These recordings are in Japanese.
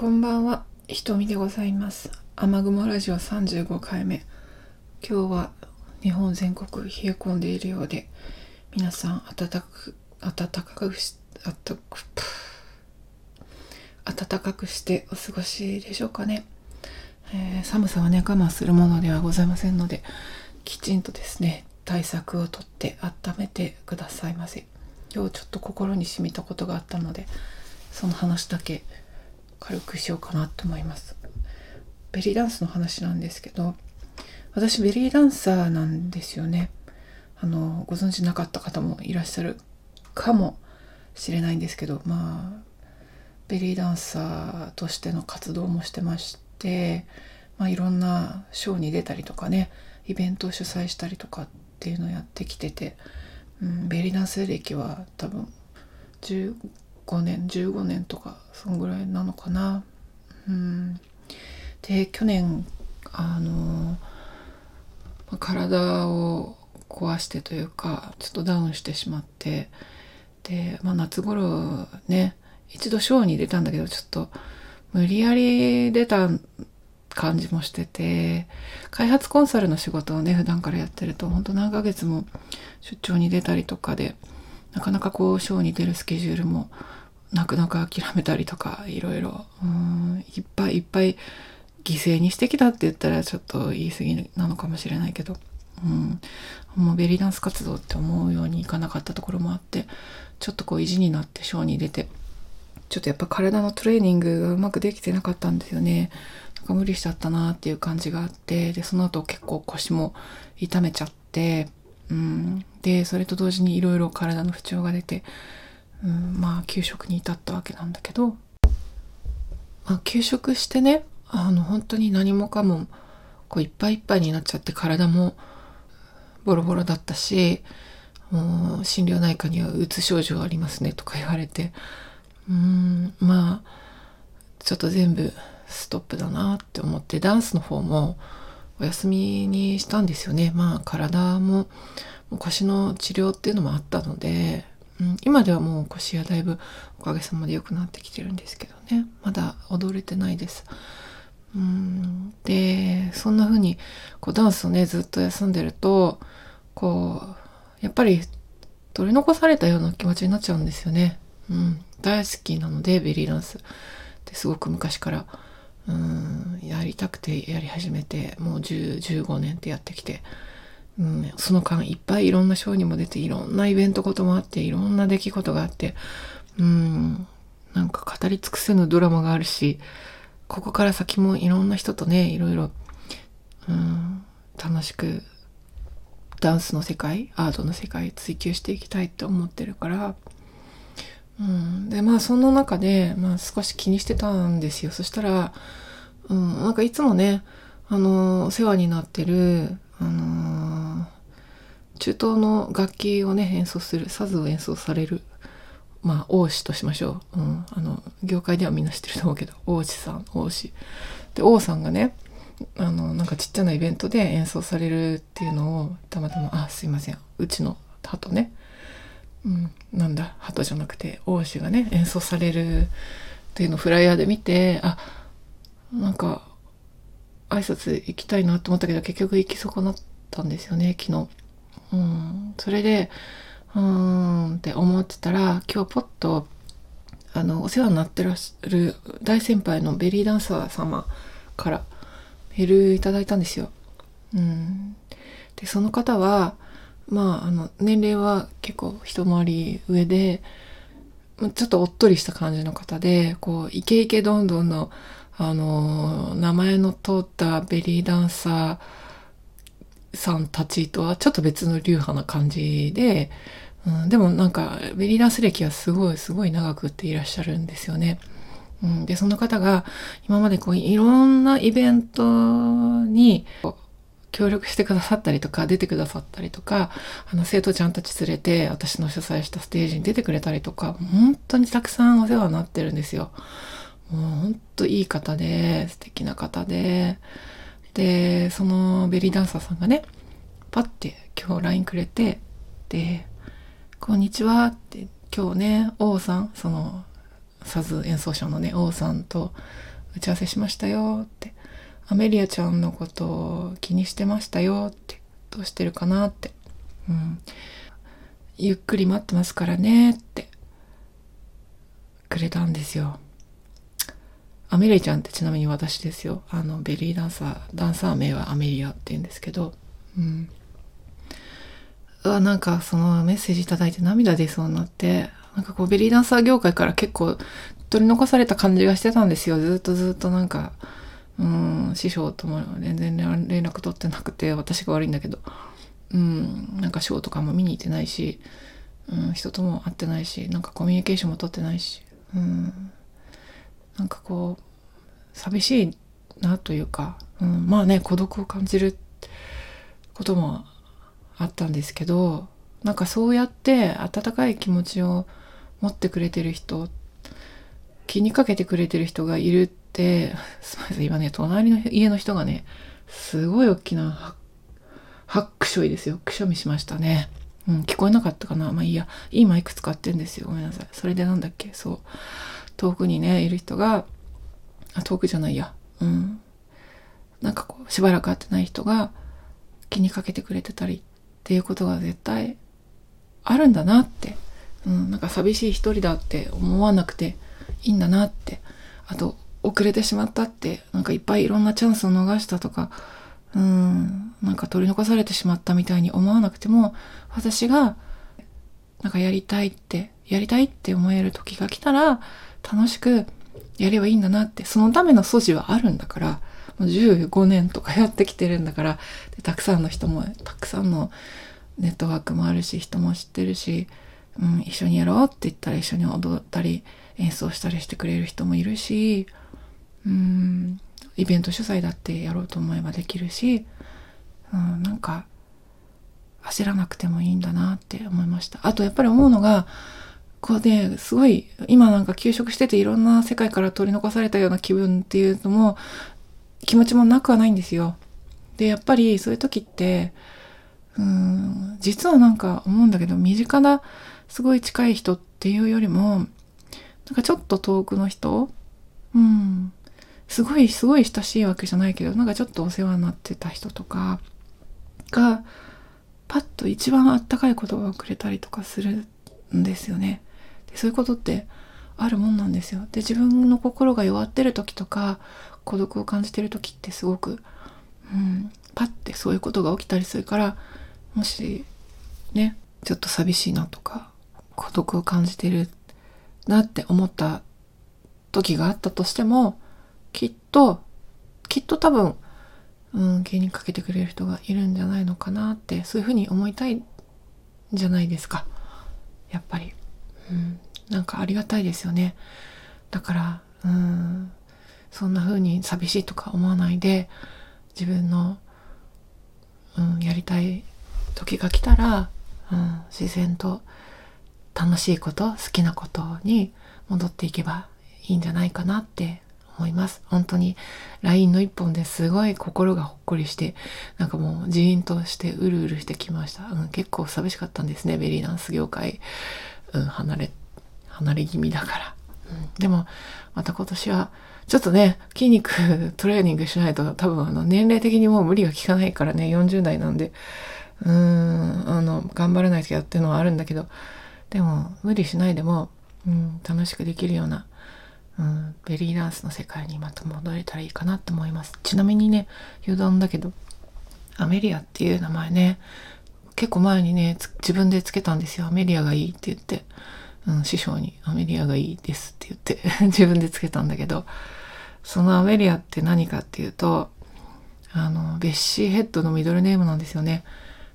こんばんは、ひとみでございます。雨雲ラジオ35回目。今日は日本全国冷え込んでいるようで、皆さん暖かく、暖かくし、あったく、暖かくしてお過ごしでしょうかね。えー寒さはね、我慢するものではございませんので、きちんとですね、対策をとって温めてくださいませ。今日ちょっと心に染みたことがあったので、その話だけ軽くしようかなと思います。ベリーダンスの話なんですけど、私ベリーダンサーなんですよね。あの、ご存知なかった方もいらっしゃるかもしれないんですけど、まあ、ベリーダンサーとしての活動もしてまして、まあ、いろんなショーに出たりとかね、イベントを主催したりとかっていうのをやってきてて、うん、ベリーダンス歴は多分15 5年15年とかそんぐらいなのかな。うん、で去年あの体を壊してというかちょっとダウンしてしまってで、まあ、夏頃ね一度ショーに出たんだけどちょっと無理やり出た感じもしてて開発コンサルの仕事をね普段からやってると本当何ヶ月も出張に出たりとかでなかなかこうショーに出るスケジュールもなくなく諦めたりとかいろいろいっぱいいっぱい犠牲にしてきたって言ったらちょっと言い過ぎなのかもしれないけど、うん、もうベリーダンス活動って思うようにいかなかったところもあってちょっとこう意地になってショーに出てちょっとやっぱ体のトレーニングがうまくできてなかったんですよね。なんか無理しちゃったなっていう感じがあってでその後結構腰も痛めちゃって、うん、でそれと同時にいろいろ体の不調が出て、うん、まあ休職に至ったわけなんだけど、まあ、休職してねあの本当に何もかもこういっぱいいっぱいになっちゃって体もボロボロだったしもう心療内科にはうつ症状ありますねとか言われてうんまあちょっと全部ストップだなって思ってダンスの方もお休みにしたんですよねまあ体も腰の治療っていうのもあったので、うん、今ではもう腰はだいぶおかげさまで良くなってきてるんですけどねまだ踊れてないです。うんでそんな風にこうダンスをねずっと休んでるとこうやっぱり取り残されたような気持ちになっちゃうんですよね。うん、大好きなのでベリーダンスってすごく昔からうんやりたくてやり始めてもう10 15年ってやってきて、うん、その間いっぱいいろんなショーにも出ていろんなイベントこともあっていろんな出来事があってうんなんか語り尽くせぬドラマがあるしここから先もいろんな人とねいろいろ、うん、楽しくダンスの世界アートの世界追求していきたいって思ってるから、うん、でまあその中で、まあ、少し気にしてたんですよ。そしたら、うん、なんかいつもねあのお世話になってるあの中東の楽器をね演奏するサズを演奏されるまあ王子としましょう、うん、あの業界ではみんな知ってると思うけど王子さん王子。で王さんがねあのなんかちっちゃなイベントで演奏されるっていうのをたまたま「あすいません。うちの鳩ね、うん、なんだ鳩じゃなくて王子がね演奏されるっていうのをフライヤーで見てあなんか挨拶行きたいなと思ったけど結局行き損なったんですよね昨日。うん、それでうーんって思ってたら今日ポッとあのお世話になってらっしゃる大先輩のベリーダンサー様からメールいただいたんですよ。うん、でその方はまああの年齢は結構一回り上でちょっとおっとりした感じの方でこうイケイケどんどんのあの名前の通ったベリーダンサーさんたちとはちょっと別の流派な感じで、うん、でもなんかベリーダンス歴はすごいすごい長くっていらっしゃるんですよね。うん、でその方が今までこういろんなイベントに協力してくださったりとか出てくださったりとかあの生徒ちゃんたち連れて私の主催したステージに出てくれたりとか本当にたくさんお世話になってるんですよ。もう本当いい方で素敵な方ででそのベリーダンサーさんがねパッて今日 LINE くれてで「こんにちは」って今日ね王さんそのサズ演奏者のね王さんと打ち合わせしましたよってアメリアちゃんのこと気にしてましたよってどうしてるかなって。うん。ゆっくり待ってますからねって。くれたんですよ。アメリアちゃんってちなみに私ですよ。あのベリーダンサーダンサー名はアメリアって言うんですけど。うん。うわなんかそのメッセージいただいて涙出そうになって。なんかこうベリーダンサー業界から結構取り残された感じがしてたんですよ。ずっとずっとなんかうん師匠とも全然連絡取ってなくて私が悪いんだけど。うんなんかショーとかも見に行ってないし、うん、人とも会ってないしなんかコミュニケーションも取ってないし。うんなんかこう寂しいなというか、うん、まあね孤独を感じることもあったんですけどなんかそうやって温かい気持ちを持ってくれてる人気にかけてくれてる人がいるってすみません今ね隣の家の人がねすごい大きなハックショイですよ。くしゃみしましたね。うん聞こえなかったかな。まあいいや。いいマイク使ってんですよ。ごめんなさい。それでなんだっけ？そう。遠くにねいる人があ遠くじゃないや。うん。なんかこうしばらく会ってない人が気にかけてくれてたりっていうことが絶対あるんだなって、うん、なんか寂しい一人だって思わなくていいんだなって。あと遅れてしまったってなんかいっぱいいろんなチャンスを逃したとかうんなんか取り残されてしまったみたいに思わなくても私がなんかやりたいってやりたいって思える時が来たら楽しくやればいいんだなってそのための素地はあるんだからもう15年とかやってきてるんだからでたくさんの人もたくさんのネットワークもあるし人も知ってるし、うん、一緒にやろうって言ったら一緒に踊ったり演奏したりしてくれる人もいるし、うん、イベント主催だってやろうと思えばできるし、うん、なんか焦らなくてもいいんだなって思いました。あとやっぱり思うのがこうね、すごい今なんか休職してていろんな世界から取り残されたような気分っていうのも気持ちもなくはないんですよ。で、やっぱりそういう時って、うん、実はなんか思うんだけど、身近な、すごい近い人っていうよりも、なんかちょっと遠くの人うん。すごい、すごい親しいわけじゃないけど、なんかちょっとお世話になってた人とかが、パッと一番あったかい言葉をくれたりとかするんですよね。でそういうことってあるもんなんですよ。で、自分の心が弱ってる時とか、孤独を感じてる時ってすごく、うん、パッてそういうことが起きたりするから、もしねちょっと寂しいなとか孤独を感じてるなって思った時があったとしてもときっと多分、うん、気にかけてくれる人がいるんじゃないのかなってそういうふうに思いたいんじゃないですか。やっぱり、うん、なんかありがたいですよね。だからうんそんな風に寂しいとか思わないで自分の、うん、やりたい時が来たら、うん、自然と楽しいこと好きなことに戻っていけばいいんじゃないかなって思います。本当に LINE の一本ですごい心がほっこりして、なんかもうジーンとしてうるうるしてきました。うん、結構寂しかったんですね、ベリーダンス業界。うん、離れ、離れ気味だから。うん、でも、また今年は、ちょっとね、筋肉トレーニングしないと多分あの年齢的にもう無理が効かないからね、40代なんで、うーん、あの、頑張らないとやっていうのはあるんだけど、でも、無理しないでも、うん、楽しくできるような、うん、ベリーダンスの世界にまた戻れたらいいかなと思います。ちなみにね、余談だけど、アメリアっていう名前ね、結構前にね、自分でつけたんですよ。アメリアがいいって言って、うん、師匠にアメリアがいいですって言って 自分でつけたんだけど、そのアメリアって何かっていうと、あの、ベッシーヘッドのミドルネームなんですよね。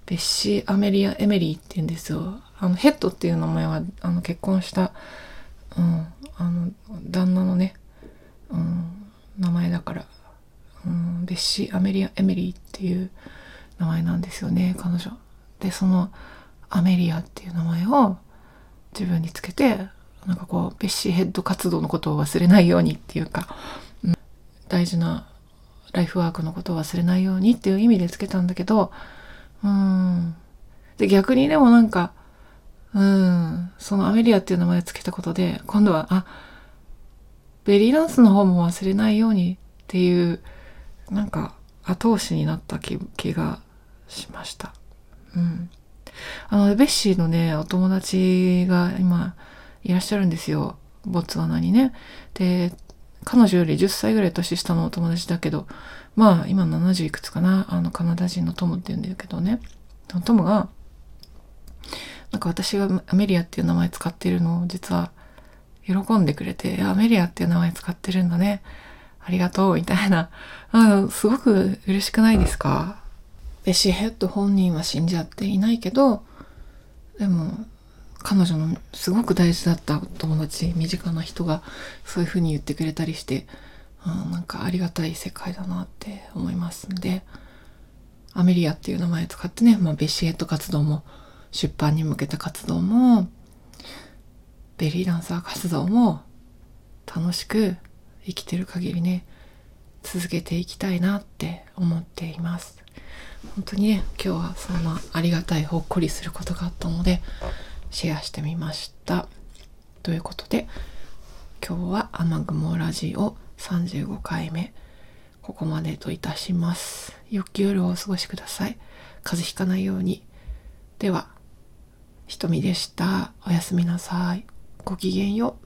ベッシー・アメリア・エメリーって言うんですよ。あの、ヘッドっていう名前は、あの、結婚した、うん、あの、旦那のね、うん、名前だから、うん、ベッシー・アメリア・エメリーっていう名前なんですよね、彼女。で、その、アメリアっていう名前を自分につけて、なんかこう、ベッシーヘッド活動のことを忘れないようにっていうか、うん、大事なライフワークのことを忘れないようにっていう意味でつけたんだけど、うん。で、逆にでもなんか、うん、そのアメリアっていう名前を付けたことで、今度は、あ、ベリーダンスの方も忘れないようにっていうなんか後押しになった気がしました。うん。あの、ベッシーのね、お友達が今いらっしゃるんですよ。ボツワナにね。で、彼女より10歳ぐらい年下のお友達だけど、まあ今70いくつかな、あのカナダ人のトムって言うんだけどね。トムが、なんか私がアメリアっていう名前使ってるのを実は喜んでくれて、アメリアっていう名前使ってるんだね。ありがとう、みたいな。あすごく嬉しくないですか？ベシヘッド本人は死んじゃっていないけど、でも、彼女のすごく大事だった友達、身近な人がそういう風に言ってくれたりして、うん、なんかありがたい世界だなって思いますんで、アメリアっていう名前を使ってね、まあ、ベシヘッド活動も、出版に向けた活動も、ベリーダンサー活動も、楽しく生きてる限りね、続けていきたいなって思っています。本当にね、今日はそんなありがたいほっこりすることがあったので、シェアしてみました。ということで、今日は雨雲ラジオ35回目、ここまでといたします。よき夜をお過ごしください。風邪ひかないように。では、ひとみでした。おやすみなさい。ごきげんよう。